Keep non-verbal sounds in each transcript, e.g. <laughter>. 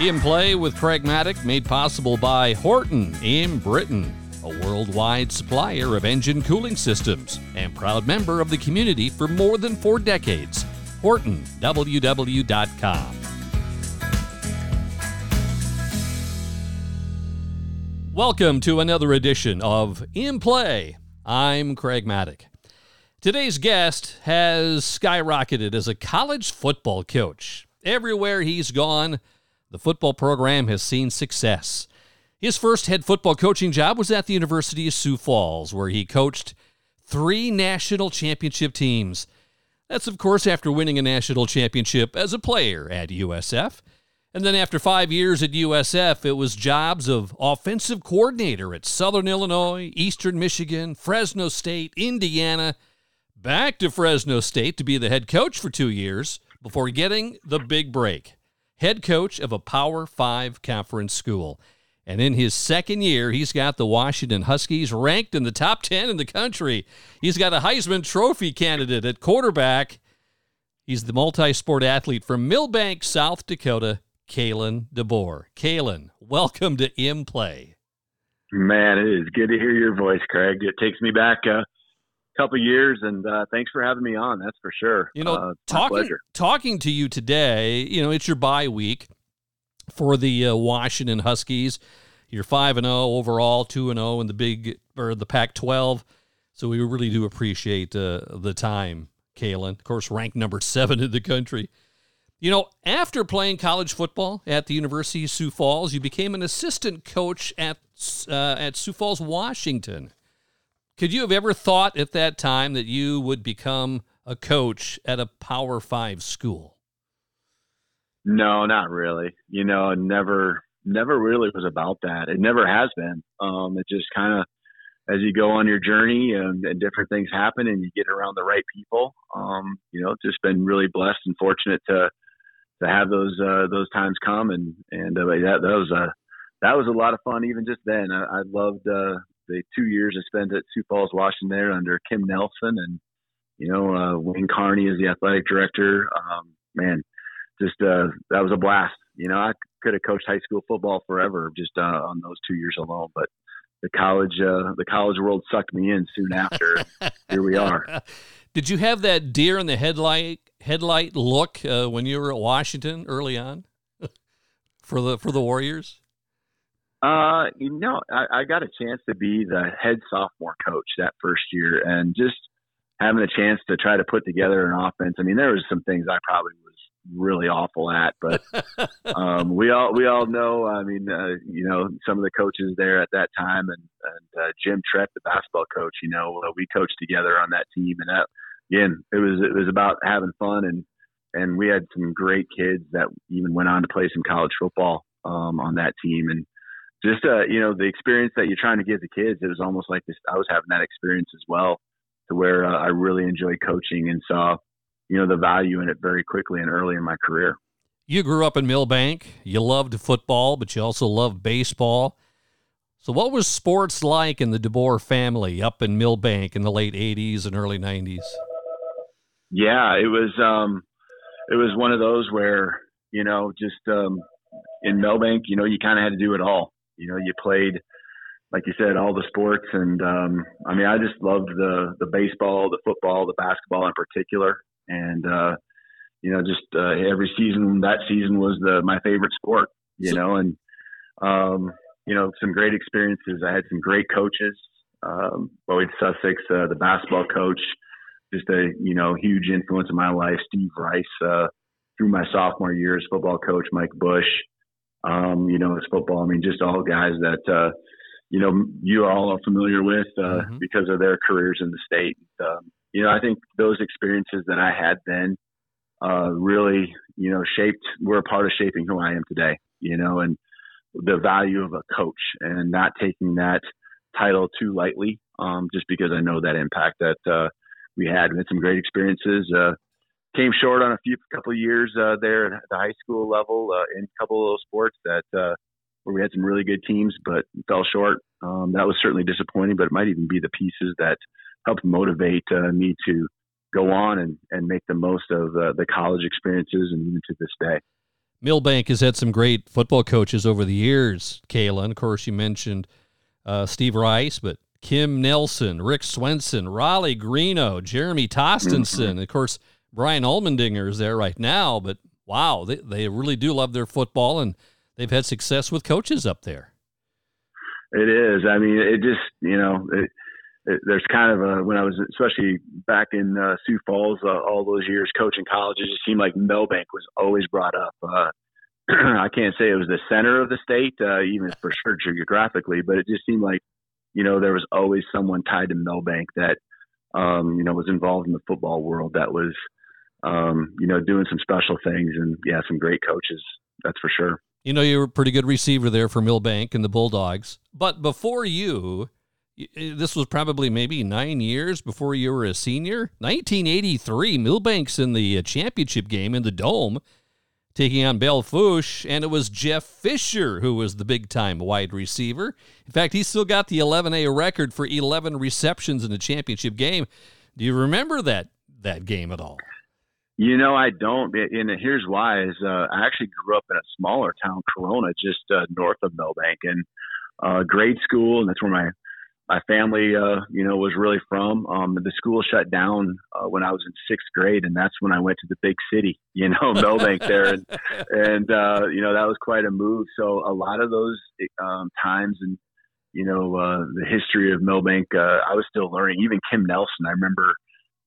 In Play with Craig Mattick, made possible by Horton in Britton, a worldwide supplier of engine cooling systems and proud member of the community for more than four decades. HortonWW.com. Welcome to another edition of In Play. I'm Craig Mattick. Today's guest has skyrocketed as a college football coach. Everywhere he's gone, the football program has seen success. His first head football coaching job was at the University of Sioux Falls, where he coached three national championship teams. That's, of course, after winning a national championship as a player at USF. And then after five years at USF, it was jobs of offensive coordinator at Southern Illinois, Eastern Michigan, Fresno State, Indiana, back to Fresno State to be the head coach for two years before getting the big break head coach of a Power Five conference school. And in his second year, he's got the Washington Huskies ranked in the top 10 in the country. He's got a Heisman Trophy candidate at quarterback. He's the multi sport athlete from Milbank, South Dakota, Kalen DeBoer. Kalen, welcome to In Play. Man, it is good to hear your voice, Craig. It takes me back uh, couple years, and uh, thanks for having me on. That's for sure. You know, uh, talking talking to you today. You know, it's your bye week for the uh, Washington Huskies. You're five and zero oh overall, two and zero oh in the big or the Pac-12. So we really do appreciate uh, the time, Kalen. Of course, ranked number seven in the country. You know, after playing college football at the University of Sioux Falls, you became an assistant coach at uh, at Sioux Falls, Washington. Could you have ever thought at that time that you would become a coach at a Power Five school? No, not really. You know, never, never really was about that. It never has been. Um, it just kind of, as you go on your journey and, and, different things happen and you get around the right people, um, you know, just been really blessed and fortunate to, to have those, uh, those times come. And, and uh, that, that was a, that was a lot of fun even just then. I, I loved, uh, the two years I spent at Sioux Falls, Washington, there under Kim Nelson, and you know uh, Wayne Carney is the athletic director. Um, man, just uh, that was a blast. You know, I could have coached high school football forever just uh, on those two years alone, but the college uh, the college world sucked me in soon after. <laughs> Here we are. Did you have that deer in the headlight headlight look uh, when you were at Washington early on <laughs> for the for the Warriors? Uh, you know, I, I got a chance to be the head sophomore coach that first year, and just having a chance to try to put together an offense. I mean, there was some things I probably was really awful at, but <laughs> um, we all we all know. I mean, uh, you know, some of the coaches there at that time, and, and uh, Jim Trett, the basketball coach. You know, uh, we coached together on that team, and that again, it was it was about having fun, and and we had some great kids that even went on to play some college football um, on that team, and just uh, you know the experience that you're trying to give the kids. It was almost like this. I was having that experience as well, to where uh, I really enjoyed coaching and saw you know the value in it very quickly and early in my career. You grew up in Milbank. You loved football, but you also loved baseball. So, what was sports like in the DeBoer family up in Milbank in the late '80s and early '90s? Yeah, it was. Um, it was one of those where you know, just um, in Milbank, you know, you kind of had to do it all. You know, you played, like you said, all the sports, and um, I mean, I just loved the the baseball, the football, the basketball in particular, and uh, you know, just uh, every season that season was the my favorite sport. You know, and um, you know, some great experiences. I had some great coaches. Um, Boyd Sussex, uh, the basketball coach, just a you know huge influence in my life. Steve Rice uh, through my sophomore year as football coach, Mike Bush um, you know, it's football. I mean, just all guys that, uh, you know, you all are familiar with uh, mm-hmm. because of their careers in the state. Um, you know, I think those experiences that I had then uh, really, you know, shaped, were a part of shaping who I am today, you know, and the value of a coach and not taking that title too lightly um, just because I know that impact that uh, we had. We had some great experiences. Uh, came short on a few couple of years uh, there at the high school level uh, in a couple of those sports that uh, where we had some really good teams, but fell short. Um, that was certainly disappointing, but it might even be the pieces that helped motivate uh, me to go on and, and make the most of uh, the college experiences and even to this day. Milbank has had some great football coaches over the years. Kalen, of course, you mentioned uh, Steve Rice, but Kim Nelson, Rick Swenson, Rollie Greeno, Jeremy Tostenson, mm-hmm. of course, Brian Allmendinger is there right now. But wow, they, they really do love their football, and they've had success with coaches up there. It is. I mean, it just you know, it, it, there's kind of a when I was especially back in uh, Sioux Falls uh, all those years coaching college, it seemed like Milbank was always brought up. Uh, <clears throat> I can't say it was the center of the state, uh, even for sure geographically, but it just seemed like you know there was always someone tied to Milbank that um, you know was involved in the football world that was um, you know doing some special things and yeah, some great coaches. That's for sure. You know, you were a pretty good receiver there for Milbank and the Bulldogs. But before you, this was probably maybe nine years before you were a senior. 1983, Milbank's in the uh, championship game in the Dome, taking on Belle Fourche, and it was Jeff Fisher who was the big time wide receiver. In fact, he still got the 11A record for 11 receptions in a championship game. Do you remember that that game at all? You know, I don't. And here's why: is uh, I actually grew up in a smaller town, Corona, just uh, north of Milbank, and uh, grade school, and that's where my my family, uh, you know, was really from. Um, the school shut down uh, when I was in sixth grade, and that's when I went to the big city, you know, <laughs> Milbank there, and and uh, you know that was quite a move. So a lot of those um, times and you know uh, the history of Milbank, uh, I was still learning. Even Kim Nelson, I remember,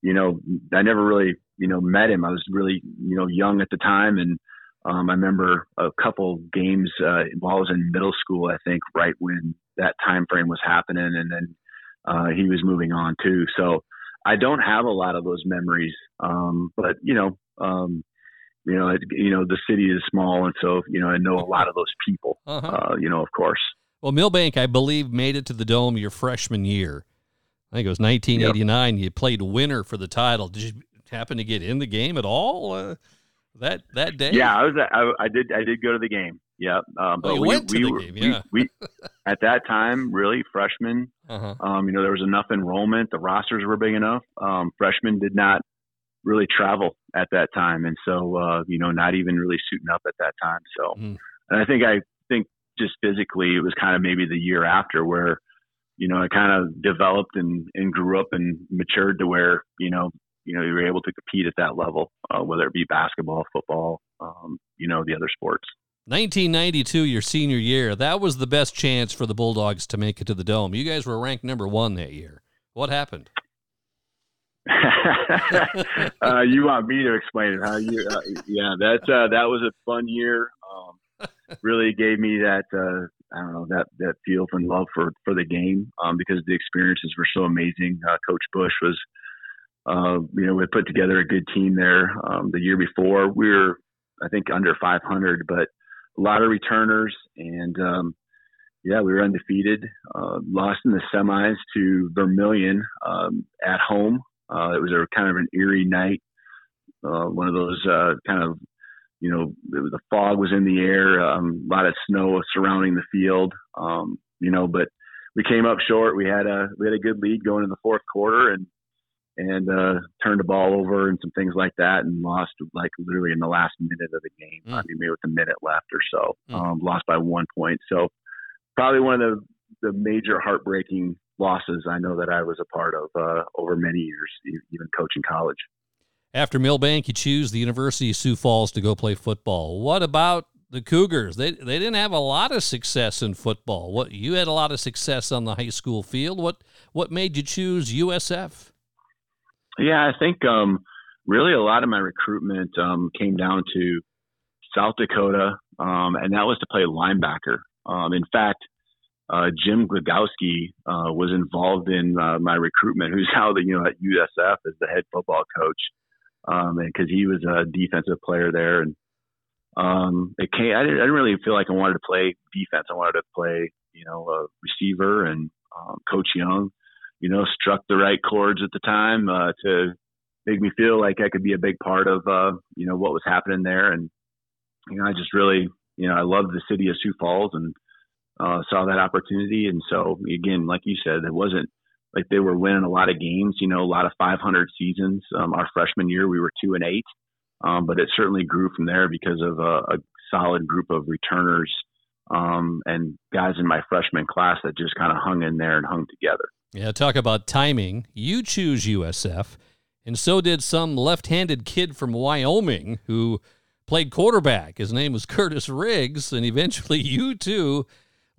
you know, I never really you know met him. I was really you know young at the time, and um, I remember a couple games uh, while I was in middle school. I think right when that time frame was happening, and then uh, he was moving on too. So I don't have a lot of those memories, um, but you know, um, you know, it, you know, the city is small, and so you know, I know a lot of those people. Uh-huh. Uh, you know, of course. Well, Milbank, I believe, made it to the dome your freshman year. I think it was 1989. Yep. You played winner for the title. Did you happen to get in the game at all uh, that that day? Yeah, I was. I, I, did. I did go to the game. Yeah, um, but oh, we, went to we, the game. Yeah. We, we, <laughs> at that time, really freshmen. Uh-huh. Um, you know, there was enough enrollment. The rosters were big enough. Um, freshmen did not really travel at that time, and so uh, you know, not even really suiting up at that time. So, mm. and I think I think just physically, it was kind of maybe the year after where you know I kind of developed and and grew up and matured to where you know you know you were able to compete at that level, uh, whether it be basketball, football, um, you know, the other sports. 1992, your senior year, that was the best chance for the Bulldogs to make it to the Dome. You guys were ranked number one that year. What happened? <laughs> <laughs> uh, you want me to explain it? Huh? You, uh, yeah, that's uh, that was a fun year. Um, really gave me that uh, I don't know that that feel and love for for the game um, because the experiences were so amazing. Uh, Coach Bush was uh, you know, we put together a good team there. Um, the year before, we were, I think, under 500, but a lot of returners, and um, yeah, we were undefeated. Uh, lost in the semis to Vermillion um, at home. Uh, it was a kind of an eerie night. Uh, one of those uh, kind of, you know, the fog was in the air, um, a lot of snow surrounding the field. Um, you know, but we came up short. We had a we had a good lead going in the fourth quarter, and and uh, turned the ball over and some things like that, and lost like literally in the last minute of the game. Mm. I mean, maybe with a minute left or so, mm. um, lost by one point. So probably one of the the major heartbreaking losses I know that I was a part of uh, over many years, even coaching college. After Milbank, you choose the University of Sioux Falls to go play football. What about the Cougars? They they didn't have a lot of success in football. What you had a lot of success on the high school field. What what made you choose USF? Yeah, I think um, really a lot of my recruitment um, came down to South Dakota, um, and that was to play linebacker. Um, in fact, uh, Jim Glogowski uh, was involved in uh, my recruitment, who's now the you know at USF as the head football coach, because um, he was a defensive player there, and um, it came. I didn't, I didn't really feel like I wanted to play defense. I wanted to play you know a receiver, and um, Coach Young you know, struck the right chords at the time uh, to make me feel like I could be a big part of, uh, you know, what was happening there. And, you know, I just really, you know, I loved the city of Sioux Falls and uh, saw that opportunity. And so, again, like you said, it wasn't like they were winning a lot of games, you know, a lot of 500 seasons. Um, our freshman year, we were two and eight. Um, but it certainly grew from there because of a, a solid group of returners um, and guys in my freshman class that just kind of hung in there and hung together. Yeah, talk about timing. You choose USF, and so did some left handed kid from Wyoming who played quarterback. His name was Curtis Riggs, and eventually <laughs> you too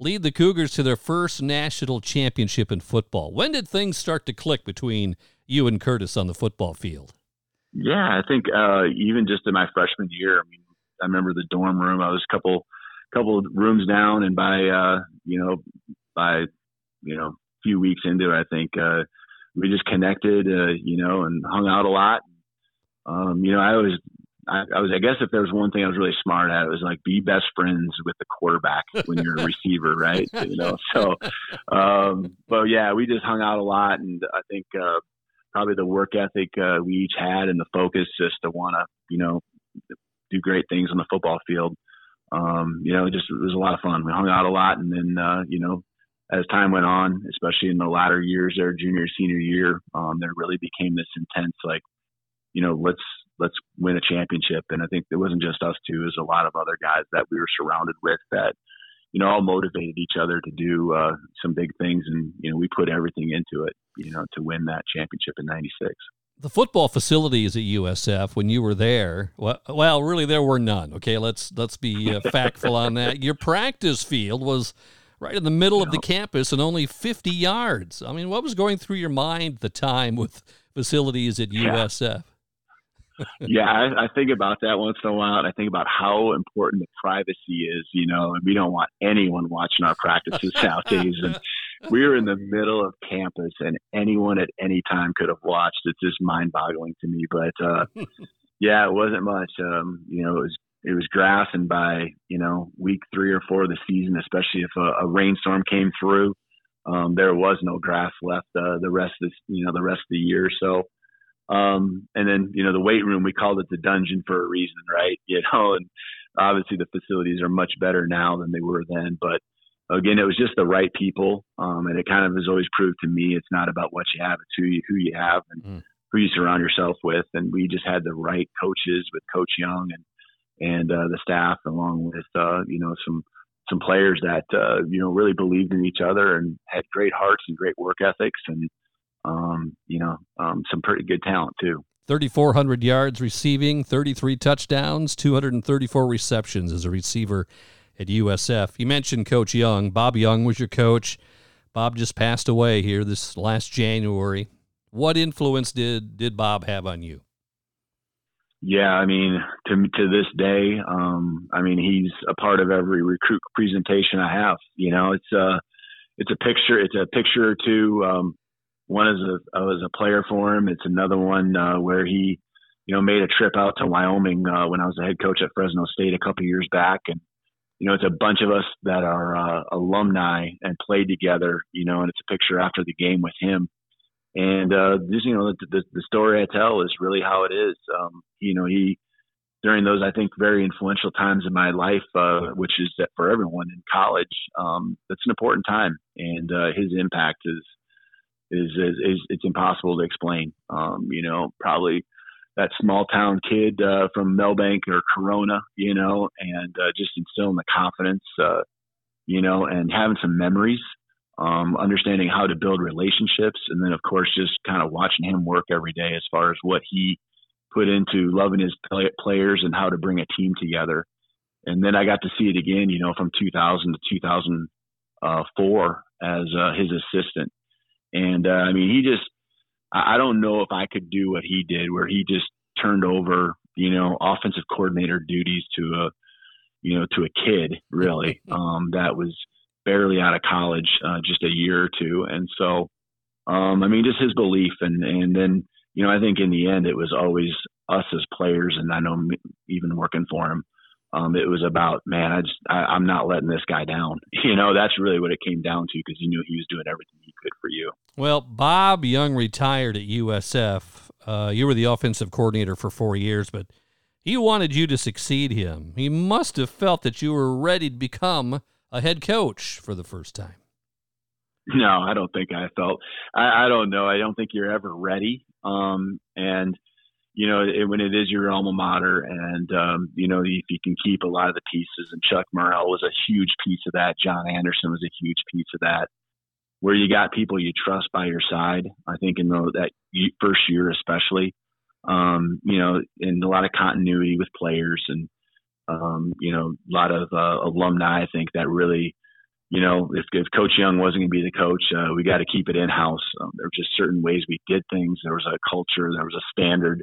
lead the Cougars to their first national championship in football. When did things start to click between you and Curtis on the football field? Yeah, I think uh, even just in my freshman year, I mean, I remember the dorm room. I was a couple couple rooms down, and by uh, you know by you know a few weeks into it, I think uh, we just connected, uh, you know, and hung out a lot. Um, you know, I was I, I, was I guess if there was one thing I was really smart at, it was like be best friends with the quarterback when you're a <laughs> receiver, right? <laughs> You know, so um, but yeah, we just hung out a lot, and I think uh, probably the work ethic uh, we each had and the focus just to want to you know do great things on the football field um, you know, just it was a lot of fun. We hung out a lot, and then uh, you know, as time went on, especially in the latter years, their junior senior year, um, there really became this intense like, you know, let's let's win a championship. And I think it wasn't just us two; it was a lot of other guys that we were surrounded with that, you know, all motivated each other to do uh, some big things, and you know, we put everything into it, you know, to win that championship in '96 the football facilities at USF when you were there, well, well, really there were none. Okay, let's let's be uh, <laughs> factful on that. Your practice field was right in the middle of the campus and only 50 yards. I mean, what was going through your mind at the time with facilities at USF? Yeah, I, I, think about that once in a while, and I think about how important the privacy is. You know, and we don't want anyone watching our practices nowadays. And we <laughs> were in the middle of campus, and anyone at any time could have watched. It's just mind-boggling to me. But uh, yeah, it wasn't much. Um, you know, it was it was grass, and by you know week three or four of the season, especially if a, a rainstorm came through, um, there was no grass left uh, the rest of the, you know the rest of the year. So um, and then, you know, the weight room, we called it the dungeon for a reason, right? <laughs> You know, and obviously the facilities are much better now than they were then. But again, it was just the right people. Um, and it kind of has always proved to me it's not about what you have, it's who you, who you have and mm. who you surround yourself with. And we just had the right coaches with Coach Young and, and uh, the staff, along with, uh, you know, some, some players that, uh, you know, really believed in each other and had great hearts and great work ethics. And, um, you know, um, some pretty good talent too. 3,400 yards receiving, 33 touchdowns, 234 receptions as a receiver at USF. You mentioned Coach Young. Bob Young was your coach. Bob just passed away here this last January. What influence did did Bob have on you? Yeah, I mean, to to this day, um, I mean, he's a part of every recruit presentation I have. You know, it's a it's a picture, it's a picture or two. Um, one is a uh, was a player for him. It's another one uh, where he, you know, made a trip out to Wyoming uh, when I was the head coach at Fresno State a couple years back, and you know, it's a bunch of us that are uh, alumni and played together. You know, and it's a picture after the game with him. And uh, this, you know, the, the, the story I tell is really how it is. Um, you know, he during those I think very influential times in my life, uh, which is that for everyone in college, um, that's an important time, and uh, his impact is is, is, is it's impossible to explain. Um, you know, probably that small town kid uh, from Milbank or Corona, you know, and uh, just instilling the confidence, uh, you know, and having some memories, um, understanding how to build relationships, and then of course just kind of watching him work every day as far as what he put into loving his play- players and how to bring a team together. And then I got to see it again, you know, from 2000 to 2004 as uh, his assistant and uh, I mean, he just, I don't know if I could do what he did, where he just turned over, you know, offensive coordinator duties to a, you know, to a kid really <laughs> um, that was barely out of college, uh, just a year or two. And so, um, I mean, just his belief, and and then you know, I think in the end it was always us as players, and I know even working for him, um, it was about, man, I just, I, am not letting this guy down. <laughs> You know, that's really what it came down to because he knew he was doing everything he could for you. Well, Bob Young retired at USF. Uh, you were the offensive coordinator for four years, but he wanted you to succeed him. He must have felt that you were ready to become a head coach for the first time. No, I don't think I felt. I, I don't know. I don't think you're ever ready. Um, and you know, it, when it is your alma mater, and um, you know, if you can keep a lot of the pieces, and Chuck Morrell was a huge piece of that. John Anderson was a huge piece of that. Where you got people you trust by your side, I think in the, that first year especially, um, you know, and a lot of continuity with players, and um, you know, a lot of uh, alumni. I think that really you know, if, if Coach Young wasn't going to be the coach, uh, we got to keep it in house. Um, there were just certain ways we did things. There was a culture, there was a standard,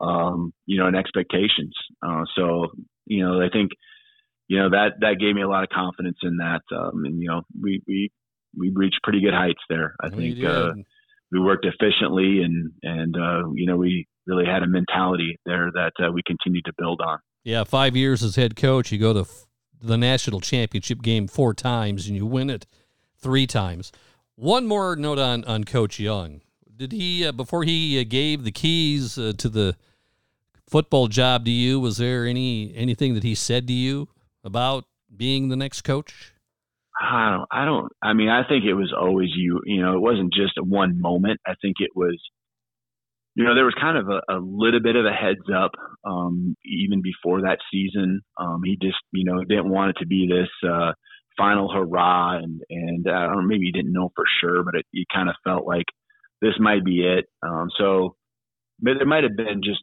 um, you know, and expectations. Uh, so, you know, I think, you know, that, that gave me a lot of confidence in that. Um, and, you know, we, we, we reached pretty good heights there. I think, uh, we worked efficiently and, and, uh, you know, we really had a mentality there that uh, we continued to build on. Yeah. Five years as head coach, you go to f- the national championship game four times and you win it three times. One more note on, on Coach Young. Did he, uh, before he uh, gave the keys uh, to the football job to you, was there any anything that he said to you about being the next coach? I don't. I don't. I mean, I think it was always you. You know, it wasn't just one moment. I think it was. You know, there was kind of a, a little bit of a heads up um, even before that season. Um, he just, you know, didn't want it to be this uh, final hurrah, and and uh, know, maybe he didn't know for sure, but it, he kind of felt like this might be it. Um, so, but there might have been just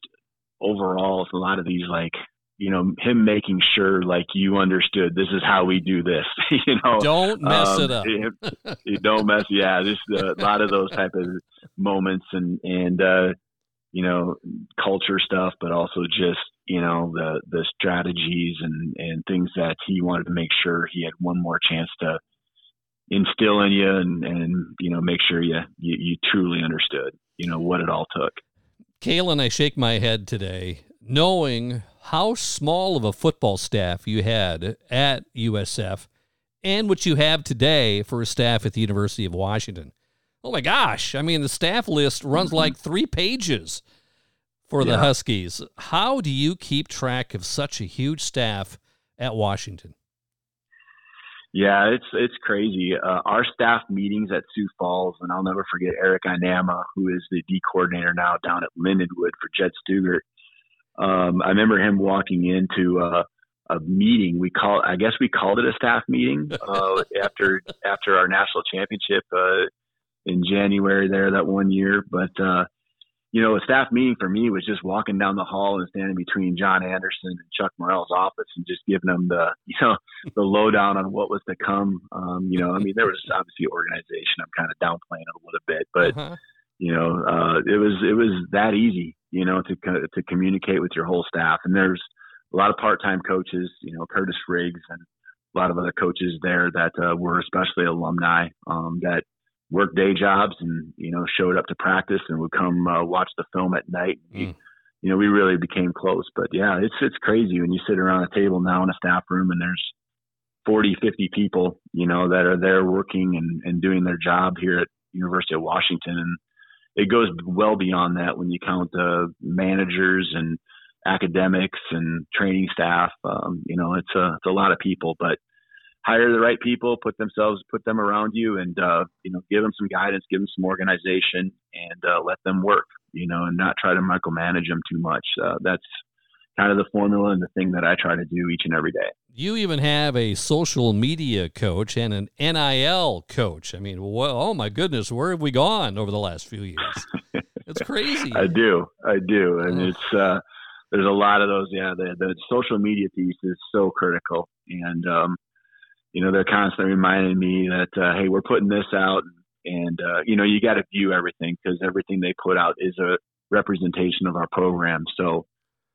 overall a lot of these like you know him making sure like you understood this is how we do this <laughs> you know? Don't mess um, it up. you don't mess yeah just uh, a lot of those type of moments and and uh you know culture stuff but also just you know the the strategies and and things that he wanted to make sure he had one more chance to instill in you and and you know make sure you you, you truly understood you know what it all took Kalen, I shake my head today knowing how small of a football staff you had at USF and what you have today for a staff at the University of Washington. Oh my gosh. I mean, the staff list runs mm-hmm. like three pages for yeah. the Huskies. How do you keep track of such a huge staff at Washington? Yeah, it's it's crazy. Uh, our staff meetings at Sioux Falls, and I'll never forget Eric Inama, who is the D coordinator now down at Lindenwood for Jed Stugart. Um, I remember him walking into uh, a meeting. We call, I guess we called it a staff meeting <laughs> uh, after after our national championship uh, in January there that one year. But uh, you know, a staff meeting for me was just walking down the hall and standing between John Anderson and Chuck Morrell's office and just giving them the, <laughs> you know, the lowdown on what was to come. Um, you know, I mean, there was obviously organization. I'm kind of downplaying it a little bit, but uh-huh. you know, uh, it was it was that easy, you know, to to communicate with your whole staff. And there's a lot of part-time coaches, you know, Curtis Riggs and a lot of other coaches there that uh, were especially alumni um, that worked day jobs and you know showed up to practice and would come uh, watch the film at night. Mm. You know, we really became close. But yeah, it's it's crazy when you sit around a table now in a staff room and there's 40, 50 people, you know, that are there working and, and doing their job here at University of Washington. And it goes well beyond that when you count the managers and academics and training staff. Um, you know, it's a, it's a lot of people, but hire the right people, put themselves, put them around you, and uh, you know, give them some guidance, give them some organization, and uh, let them work. You know, and not try to micromanage them too much. Uh, that's kind of the formula and the thing that I try to do each and every day. You even have a social media coach and an NIL coach. I mean, well, oh my goodness, where have we gone over the last few years? <laughs> It's crazy. I do, I do, and oh. it's uh, there's a lot of those. Yeah, the, the social media piece is so critical, and um, you know, they're constantly reminding me that, uh, hey, we're putting this out, and uh, you know, you got to view everything because everything they put out is a representation of our program. So,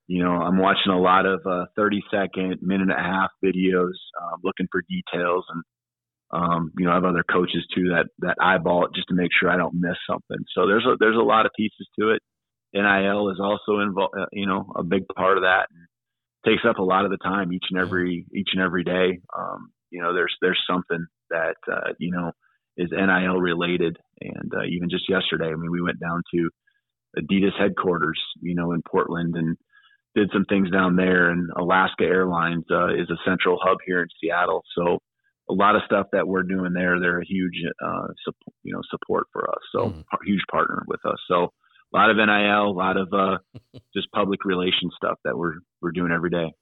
you know, I'm watching a lot of uh, 30 second, minute and a half videos, uh, looking for details, and um, you know, I have other coaches too that that eyeball it just to make sure I don't miss something. So there's a there's a lot of pieces to it. NIL is also involved, uh, you know, a big part of that. And takes up a lot of the time each and every each and every day. Um, you know, there's there's something that uh, you know is NIL related, and uh, even just yesterday, I mean, we went down to Adidas headquarters, you know, in Portland, and did some things down there. And Alaska Airlines uh, is a central hub here in Seattle, so a lot of stuff that we're doing there. They're a huge, uh, you know, support for us. So mm. huge partner with us. So a lot of NIL, a lot of uh, <laughs> just public relations stuff that we're we're doing every day.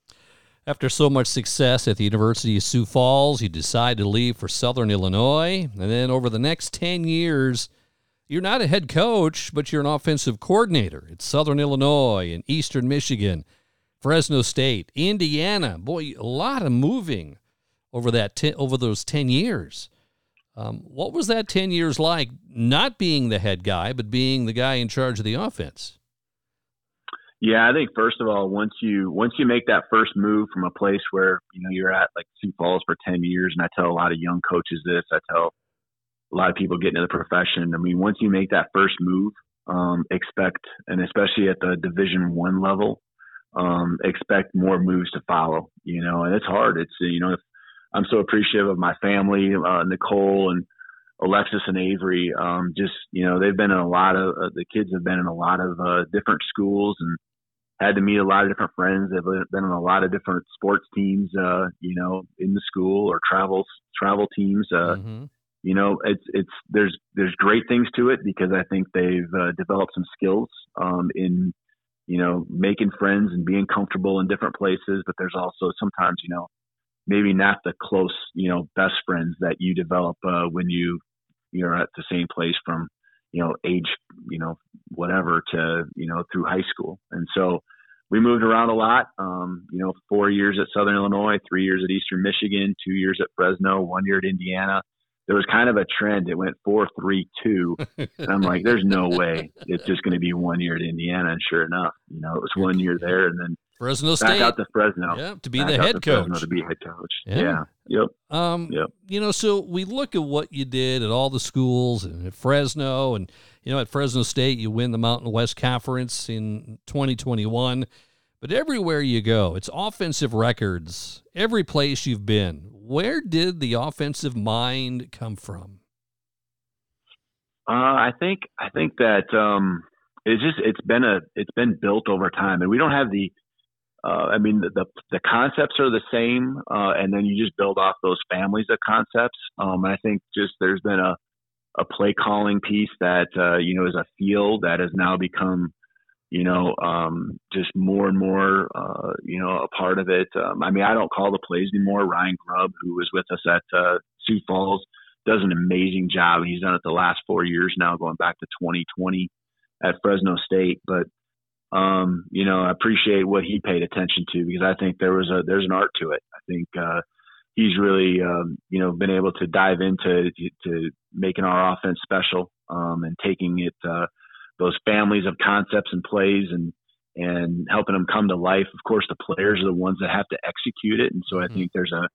After so much success at the University of Sioux Falls, you decide to leave for Southern Illinois, and then over the next ten years, you're not a head coach, but you're an offensive coordinator at Southern Illinois and Eastern Michigan, Fresno State, Indiana. Boy, a lot of moving over that ten, over those ten years. Um, what was that 10 years like, not being the head guy, but being the guy in charge of the offense? Yeah, I think first of all, once you once you make that first move from a place where you know you're at like Sioux Falls for ten years, and I tell a lot of young coaches this, I tell a lot of people getting into the profession. I mean, once you make that first move, um, expect, and especially at the Division One level, um, expect more moves to follow. You know, and it's hard. It's you know, I'm so appreciative of my family, uh, Nicole and Alexis and Avery. Um, just you know, they've been in a lot of uh, the kids have been in a lot of uh, different schools and had to meet a lot of different friends. They've been in a lot of different sports teams, uh, you know, in the school or travel travel teams. Uh, mm-hmm. You know, it's it's there's there's great things to it because I think they've uh, developed some skills um, in you know making friends and being comfortable in different places. But there's also sometimes you know maybe not the close, you know, best friends that you develop uh, when you you're at the same place from, you know, age, you know, whatever to, you know, through high school. And so we moved around a lot. Um, you know, four years at Southern Illinois, three years at Eastern Michigan, two years at Fresno, one year at Indiana. There was kind of a trend. It went four, three, two, and I'm like, "There's no way it's just going to be one year at Indiana." And sure enough, you know, it was one year there, and then Fresno State. Back out to Fresno. Yeah, to be back the head coach. Fresno to be head coach. Yeah. yeah. Yep. Um, yep. You know, so we look at what you did at all the schools and at Fresno, and you know, at Fresno State, you win the Mountain West Conference in 2021. But everywhere you go, it's offensive records. Every place you've been, where did the offensive mind come from? Uh, I think I think that um, it's just it's been a it's been built over time, and we don't have the uh, I mean, the, the, the concepts are the same, uh, and then you just build off those families of concepts. Um, I think just there's been a a play calling piece that uh, you know is a field that has now become you know um, just more and more uh, you know a part of it. Um, I mean, I don't call the plays anymore. Ryan Grubb, who was with us at uh, Sioux Falls, does an amazing job. He's done it the last four years now, going back to 2020 at Fresno State, but um, you know, I appreciate what he paid attention to because I think there was a there's an art to it. I think uh, he's really um, you know been able to dive into to making our offense special um, and taking it uh, those families of concepts and plays and and helping them come to life. Of course, the players are the ones that have to execute it, and so I mm-hmm. think there's a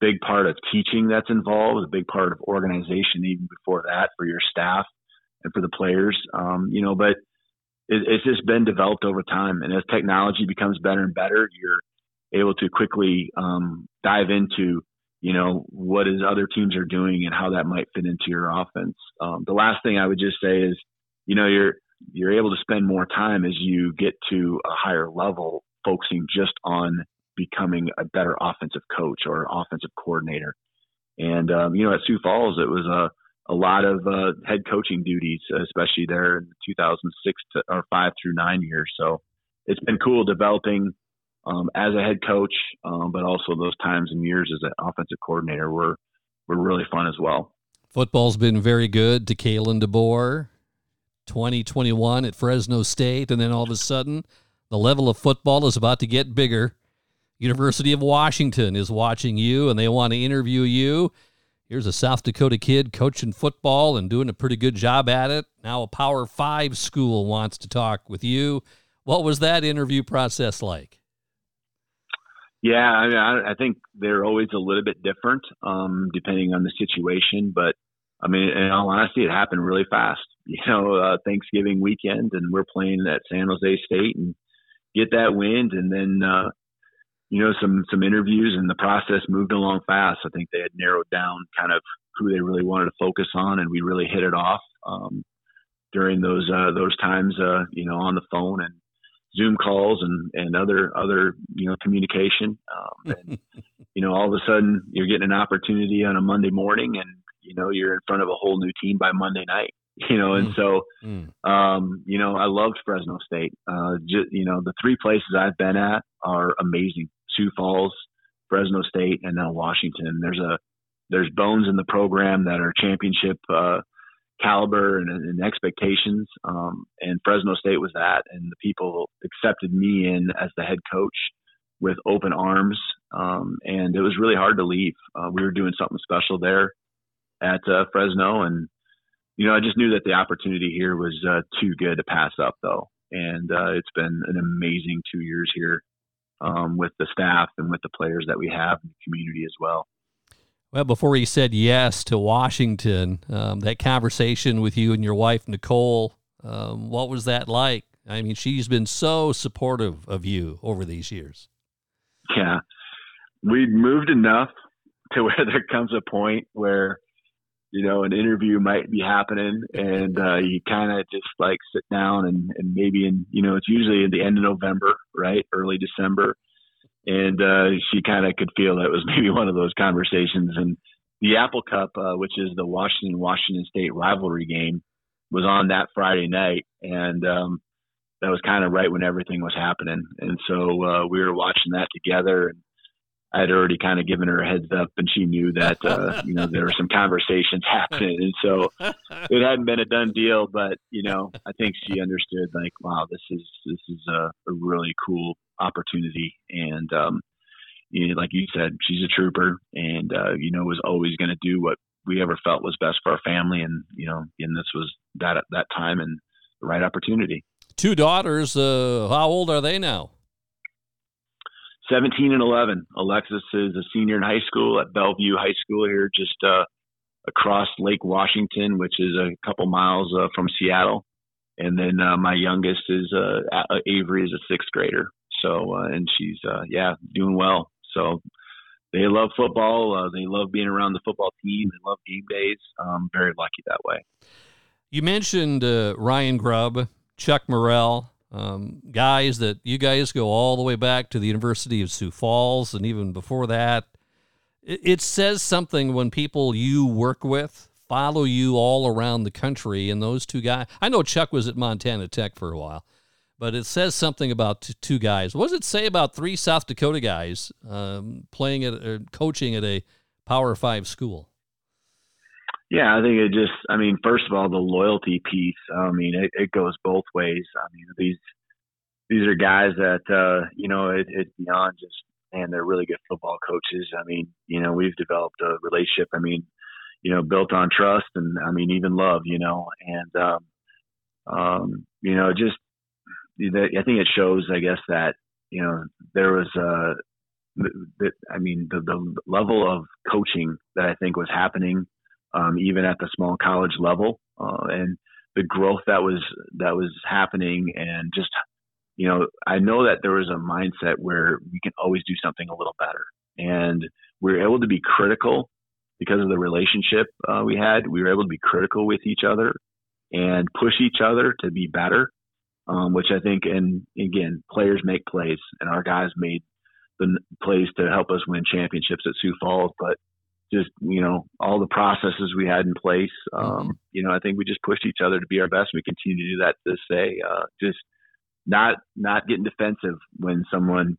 big part of teaching that's involved, a big part of organization even before that for your staff and for the players. Um, you know, but it, it's just been developed over time. And as technology becomes better and better, you're able to quickly um, dive into, you know, what is other teams are doing and how that might fit into your offense. Um, the last thing I would just say is, you know, you're you're able to spend more time as you get to a higher level, focusing just on becoming a better offensive coach or offensive coordinator. And um, you know, at Sioux Falls, it was a a lot of uh, head coaching duties, especially there in 2006 to, or five through nine years. So it's been cool developing um, as a head coach, um, but also those times and years as an offensive coordinator were were really fun as well. Football's been very good to Kalen DeBoer. 2021 at Fresno State, and then all of a sudden, the level of football is about to get bigger. University of Washington is watching you, and they want to interview you Here's a South Dakota kid coaching football and doing a pretty good job at it. Now a Power Five school wants to talk with you. What was that interview process like? Yeah, I, mean, I, I think they're always a little bit different um, depending on the situation. But I mean, in all honesty, it happened really fast. <laughs> You know, uh, Thanksgiving weekend, and we're playing at San Jose State and get that win, and then uh, you know, some some interviews and the process moved along fast. I think they had narrowed down kind of who they really wanted to focus on, and we really hit it off um, during those uh, those times. Uh, you know, on the phone and Zoom calls and and other other you know communication. Um, and <laughs> you know, all of a sudden you're getting an opportunity on a Monday morning, and you know you're in front of a whole new team by Monday night. <laughs> you know, and mm. so, mm. um, you know, I loved Fresno State. Uh, just, you know, the three places I've been at are amazing: Sioux Falls, Fresno State, and now Washington. There's a there's bones in the program that are championship uh, caliber and, and expectations. Um, and Fresno State was that, and the people accepted me in as the head coach with open arms. Um, and it was really hard to leave. Uh, we were doing something special there at uh, Fresno, and you know, I just knew that the opportunity here was uh, too good to pass up, though. And uh, it's been an amazing two years here um, with the staff and with the players that we have in the community as well. Well, before he said yes to Washington, um, that conversation with you and your wife, Nicole, um, what was that like? I mean, she's been so supportive of you over these years. Yeah. we've moved enough to <laughs> where there comes a point where, you know, an interview might be happening and uh, you kind of just like sit down and, and maybe in, you know, it's usually at the end of November, right? Early December and uh, she kind of could feel that it was <laughs> maybe one of those conversations. And the Apple Cup, uh, which is the Washington Washington State rivalry game, was on that Friday night, and um, that was kind of right when everything was happening. And so uh, we were watching that together, and I had already kind of given her a heads up, and she knew that uh, <laughs> you know there were some conversations happening, and so <laughs> it hadn't been a done deal. But you know, I think she understood like, wow, this is this is a, a really cool opportunity, and um, you know, like you said, she's a trooper, and uh, you know was always going to do what we ever felt was best for our family, and you know, and this was that that time and the right opportunity. Two daughters. Uh, how old are they now? 17 and 11. Alexis is a senior in high school at Bellevue High School here, just uh, across Lake Washington, which is a couple miles uh, from Seattle. And then uh, my youngest is uh, Avery is a sixth grader. So uh, and she's uh, yeah doing well. So they love football. Uh, they love being around the football team. They love game days. Um, very lucky that way. You mentioned uh, Ryan Grubb, Chuck Morrell, um, guys that you guys go all the way back to the University of Sioux Falls, and even before that. It, it says something when people you work with follow you all around the country, and those two guys. I know Chuck was at Montana Tech for a while but it says something about t- two guys. What does it say about three South Dakota guys um, playing at or coaching at a Power Five school? Yeah, I think it just. I mean, first of all, the loyalty piece. I mean, it, it goes both ways. I mean, these these are guys that uh, you know it, it's beyond just and they're really good football coaches. I mean, you know, we've developed a relationship. I mean, you know, built on trust and I mean even love. You know, and um, um, you know, just I think it shows, I guess, that you know there was a, that I mean, the, the level of coaching that I think was happening, um, even at the small college level, uh, and the growth that was that was happening, and just you know, I know that there was a mindset where we can always do something a little better, and we were able to be critical because of the relationship uh, we had. We were able to be critical with each other and push each other to be better um, which I think, and again, players make plays, and our guys made the plays to help us win championships at Sioux Falls. But just you know, all the processes we had in place, um, mm-hmm. you know, I think we just pushed each other to be our best. We continue to do that to this day. Uh, just not not getting defensive when someone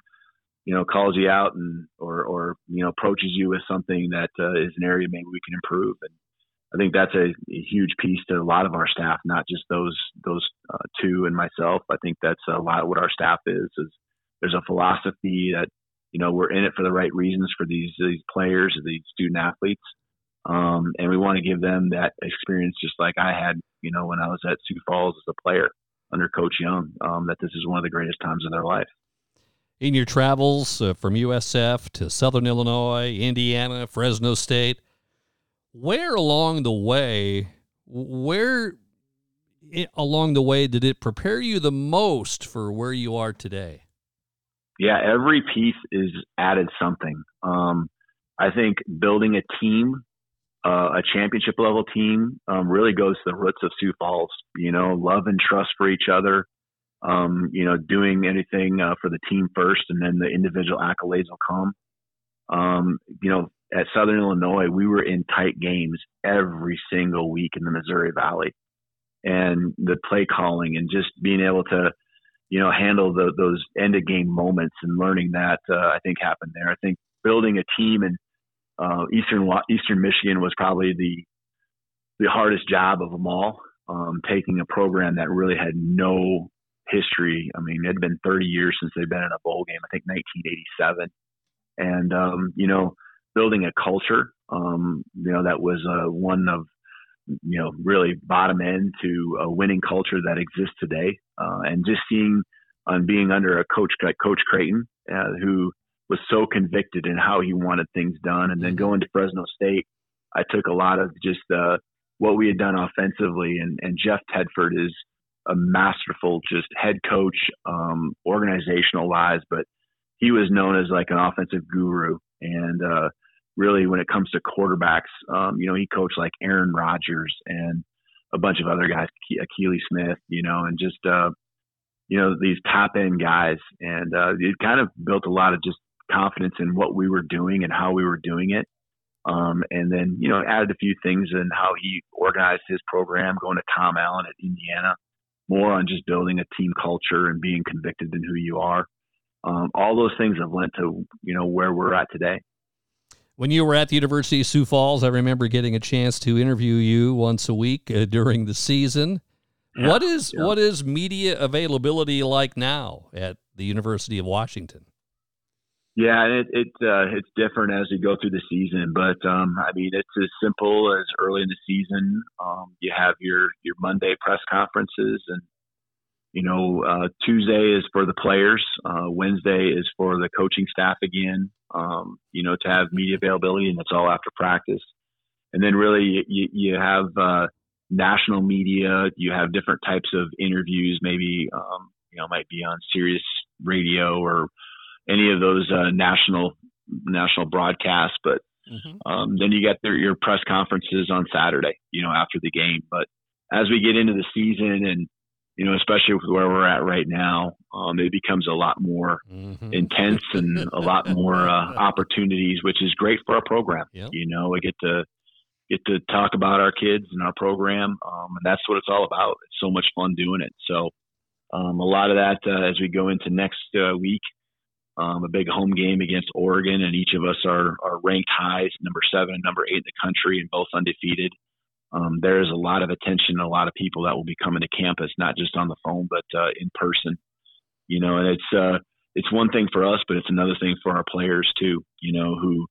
you know calls you out and or or you know approaches you with something that uh, is an area maybe we can improve and I think that's a, a, huge piece to a lot of our staff, not just those those uh, two and myself. I think that's a lot of what our staff is. Is there's a philosophy that you know we're in it for the right reasons for these these players, these student athletes, um, and we want to give them that experience just like I had, you know, when I was at Sioux Falls as a player under Coach Young. Um, that this is one of the greatest times of their life. In your travels uh, from USF to Southern Illinois, Indiana, Fresno State where along the way, where along the way did it prepare you the most for where you are today? Yeah, every piece is added something. Um, I think building a team, uh, a championship level team, um, really goes to the roots of Sioux Falls. You know, love and trust for each other. Um, you know, doing anything uh, for the team first, and then the individual accolades will come. Um, you know, at Southern Illinois, we were in tight games every single week in the Missouri Valley. and the play calling and just being able to, you know, handle the, those end of game moments and learning that uh, I think happened there. I think building a team in uh, Eastern Eastern Michigan was probably the the hardest job of them all. Um, taking a program that really had no history. I mean, it had been 30 years since they'd been in a bowl game. I think 1987, and um, you know, building a culture, um, you know, that was uh, one of you know, really bottom end to a winning culture that exists today. Uh, and just seeing on being under a coach like Coach Creighton, uh, who was so convicted in how he wanted things done, and then mm-hmm. going to Fresno State, I took a lot of just uh, what we had done offensively, and, and Jeff Tedford is a masterful just head coach, um, organizational wise, but he was known as like an offensive guru, and uh, really when it comes to quarterbacks, um, you know, he coached like Aaron Rodgers and a bunch of other guys, Akili Smith, you know, and just, uh, you know, these top end guys. And uh, it kind of built a lot of just confidence in what we were doing and how we were doing it. Um, and then, you know, added a few things in how he organized his program, going to Tom Allen at Indiana, more on just building a team culture and being convicted in who you are. Um, all those things have led to, you know, where we're at today. When you were at the University of Sioux Falls, I remember getting a chance to interview you once a week uh, during the season. Yeah, what is yeah. what is media availability like now at the University of Washington? Yeah, it, it uh, it's different as you go through the season, but um, I mean it's as simple as early in the season. Um, you have your your Monday press conferences, and you know uh, Tuesday is for the players, uh, Wednesday is for the coaching staff again, um, you know, to have media availability, and it's all after practice. And then really, you, you have uh, national media. You have different types of interviews. Maybe um, you know, might be on Sirius Radio or any of those uh, national national broadcasts. But mm-hmm. um, then you get their, your press conferences on Saturday. You know, after the game. But as we get into the season and you know, especially with where we're at right now, um, it becomes a lot more mm-hmm. intense and a lot more uh, <laughs> opportunities, which is great for our program. Yep. You know, we get to get to talk about our kids and our program, um, and that's what it's all about. It's so much fun doing it. So, um, a lot of that uh, as we go into next uh, week, um, a big home game against Oregon, and each of us are are ranked highs, number seven and number eight in the country, and both undefeated um, there is a lot of attention, and a lot of people that will be coming to campus, not just on the phone, but uh, in person. You know, and it's uh, it's one thing for us, but it's another thing for our players too. You know, who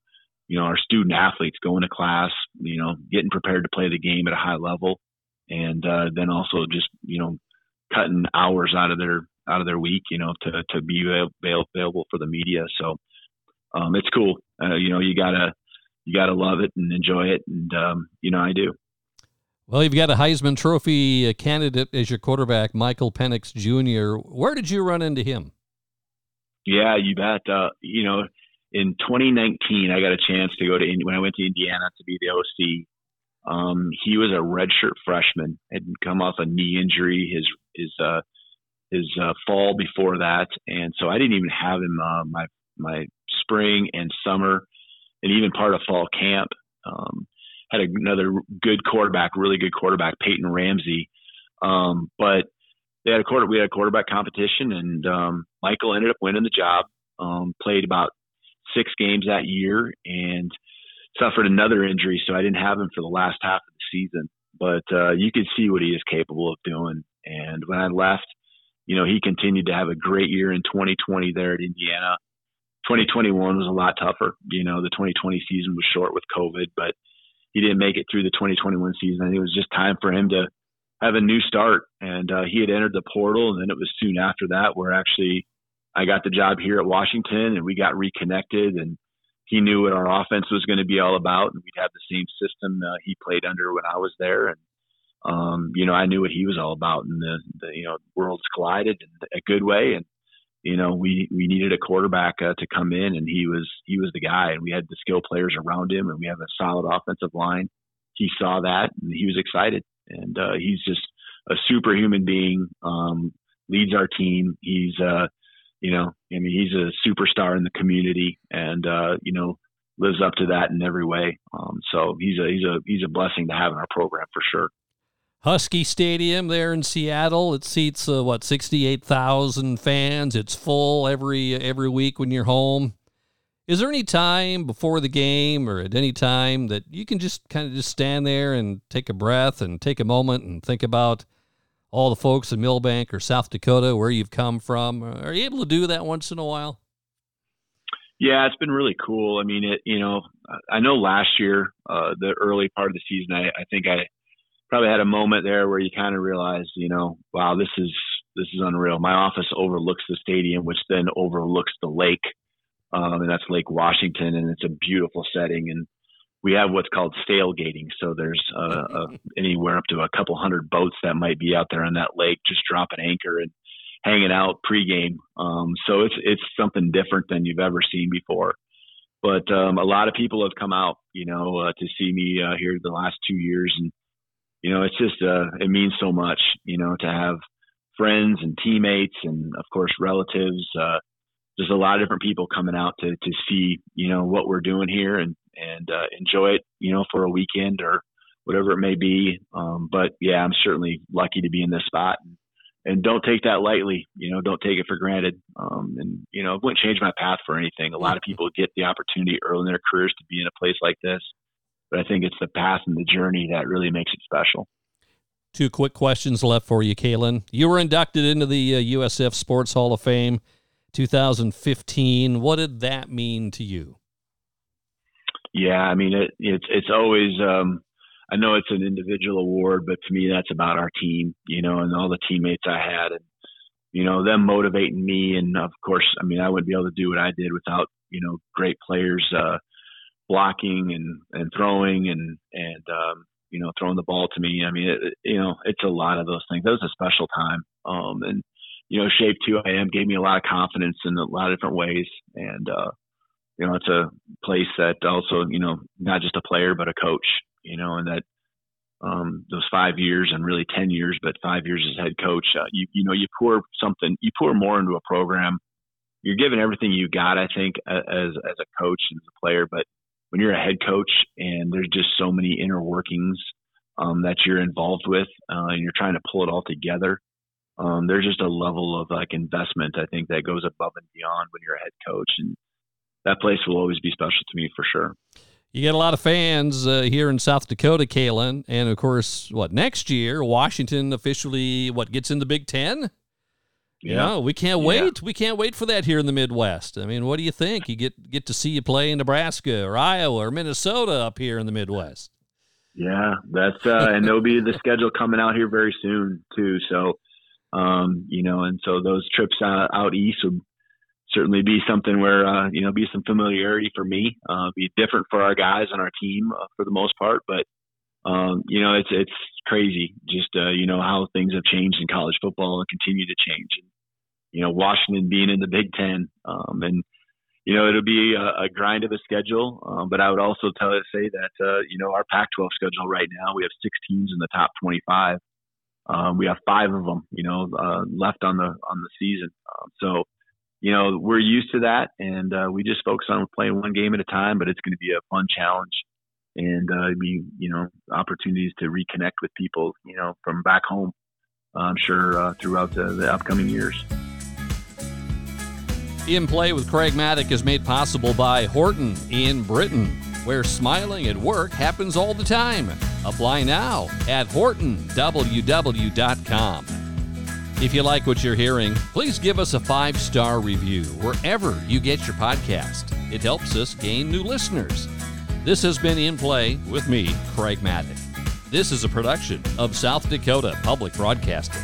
you know our student athletes going to class, you know, getting prepared to play the game at a high level, and uh, then also just you know cutting hours out of their out of their week, you know, to to be available for the media. So um, it's cool. Uh, you know, you gotta you gotta love it and enjoy it, and um, you know, I do. Well, you've got a Heisman Trophy candidate as your quarterback, Michael Penix Jr. Where did you run into him? Yeah, you bet. Uh, you know, in 2019, I got a chance to go to when I went to Indiana to be the OC. Um, he was a redshirt freshman, had come off a knee injury his his uh, his uh, fall before that, and so I didn't even have him uh, my my spring and summer, and even part of fall camp. Um, had another good quarterback, really good quarterback, Peyton Ramsey. Um, but they had a quarter, we had a quarterback competition, and um, Michael ended up winning the job. Um, played about six games that year and suffered another injury, so I didn't have him for the last half of the season. But uh, you could see what he is capable of doing. And when I left, you know, he continued to have a great year in 2020 there at Indiana. 2021 was a lot tougher. You know, the 2020 season was short with COVID, but he didn't make it through the 2021 season. It was just time for him to have a new start. And uh, he had entered the portal, and then it was soon after that where actually I got the job here at Washington, and we got reconnected. And he knew what our offense was going to be all about, and we'd have the same system uh, he played under when I was there. And um, you know, I knew what he was all about, and the, the you know worlds collided in a good way. And you know, we we needed a quarterback uh, to come in, and he was he was the guy, and we had the skill players around him, and we have a solid offensive line. He saw that, and he was excited, and uh, he's just a superhuman being. Um, leads our team. He's uh, you know, I mean, he's a superstar in the community, and uh, you know, lives up to that in every way. Um, so he's a he's a he's a blessing to have in our program for sure. Husky Stadium there in Seattle. It seats uh, what sixty eight thousand fans. It's full every every week when you're home. Is there any time before the game or at any time that you can just kind of just stand there and take a breath and take a moment and think about all the folks in Milbank or South Dakota where you've come from? Are you able to do that once in a while? Yeah, it's been really cool. I mean, it you know, I know last year, uh, the early part of the season, I, I think I probably had a moment there where you kind of realized, you know, wow, this is this is unreal. My office overlooks the stadium, which then overlooks the lake, um, and that's Lake Washington, and it's a beautiful setting. And we have what's called sailgating, so there's uh, uh, anywhere up to a couple hundred boats that might be out there on that lake, just dropping anchor and hanging out pregame. Um, so it's it's something different than you've ever seen before. But um, a lot of people have come out, you know, uh, to see me uh, here the last two years, and you know, it's just uh, it means so much, you know, to have friends and teammates and of course relatives. Uh, there's a lot of different people coming out to to see, you know, what we're doing here and and uh, enjoy it, you know, for a weekend or whatever it may be. Um, but yeah, I'm certainly lucky to be in this spot. And, and don't take that lightly. You know, don't take it for granted. Um, and you know, it wouldn't change my path for anything. A lot of people get the opportunity early in their careers to be in a place like this, but I think it's the path and the journey that really makes it special. Two quick questions left for you, Kalen. You were inducted into the uh, USF Sports Hall of Fame 2015. What did that mean to you? Yeah, I mean, it, it's it's always. Um, I know it's an individual award, but to me, that's about our team, you know, and all the teammates I had, and you know, them motivating me. And of course, I mean, I wouldn't be able to do what I did without you know great players. Uh, blocking and and throwing and and um, you know throwing the ball to me. I mean, it, you know, it's a lot of those things. That was a special time. Um, and you know, Shape Two I am gave me a lot of confidence in a lot of different ways. And uh, you know, it's a place that also you know not just a player but a coach. You know, and that um, those five years and really ten years, but five years as head coach, uh, you you know, you pour something, you pour more into a program. You're giving everything you got, I think, as as a coach and as a player, but when you're a head coach and there's just so many inner workings um, that you're involved with uh, and you're trying to pull it all together, um, there's just a level of like investment I think that goes above and beyond when you're a head coach, and that place will always be special to me for sure. You get a lot of fans uh, here in South Dakota, Kalen, and of course, what next year Washington officially what gets in the Big Ten? Yeah, know, we can't wait. Yeah. We can't wait for that here in the Midwest. I mean, what do you think? You get get to see you play in Nebraska or Iowa or Minnesota up here in the Midwest. Yeah, that's uh, and there'll be the schedule coming out here very soon too. So, um, you know, and so those trips out, out east would certainly be something where uh, you know be some familiarity for me. Uh, be different for our guys on our team uh, for the most part, but um, you know, it's it's crazy just uh, you know how things have changed in college football and continue to change. You know, Washington being in the Big Ten, um, and you know it'll be a, a grind of a schedule. Um, but I would also tell say that uh, you know our Pac-12 schedule right now we have six teams in the top 25. Um, we have five of them, you know, uh, left on the on the season. Um, so, you know, we're used to that, and uh, we just focus on playing one game at a time. But it's going to be a fun challenge and uh, be you know opportunities to reconnect with people you know from back home. I'm sure uh, throughout the, the upcoming years. In Play with Craig Mattick is made possible by Horton in Britton, where smiling at work happens all the time. Apply now at hortonww.com. If you like what you're hearing, please give us a five star review wherever you get your podcast. It helps us gain new listeners. This has been In Play with me, Craig Mattick. This is a production of South Dakota Public Broadcasting.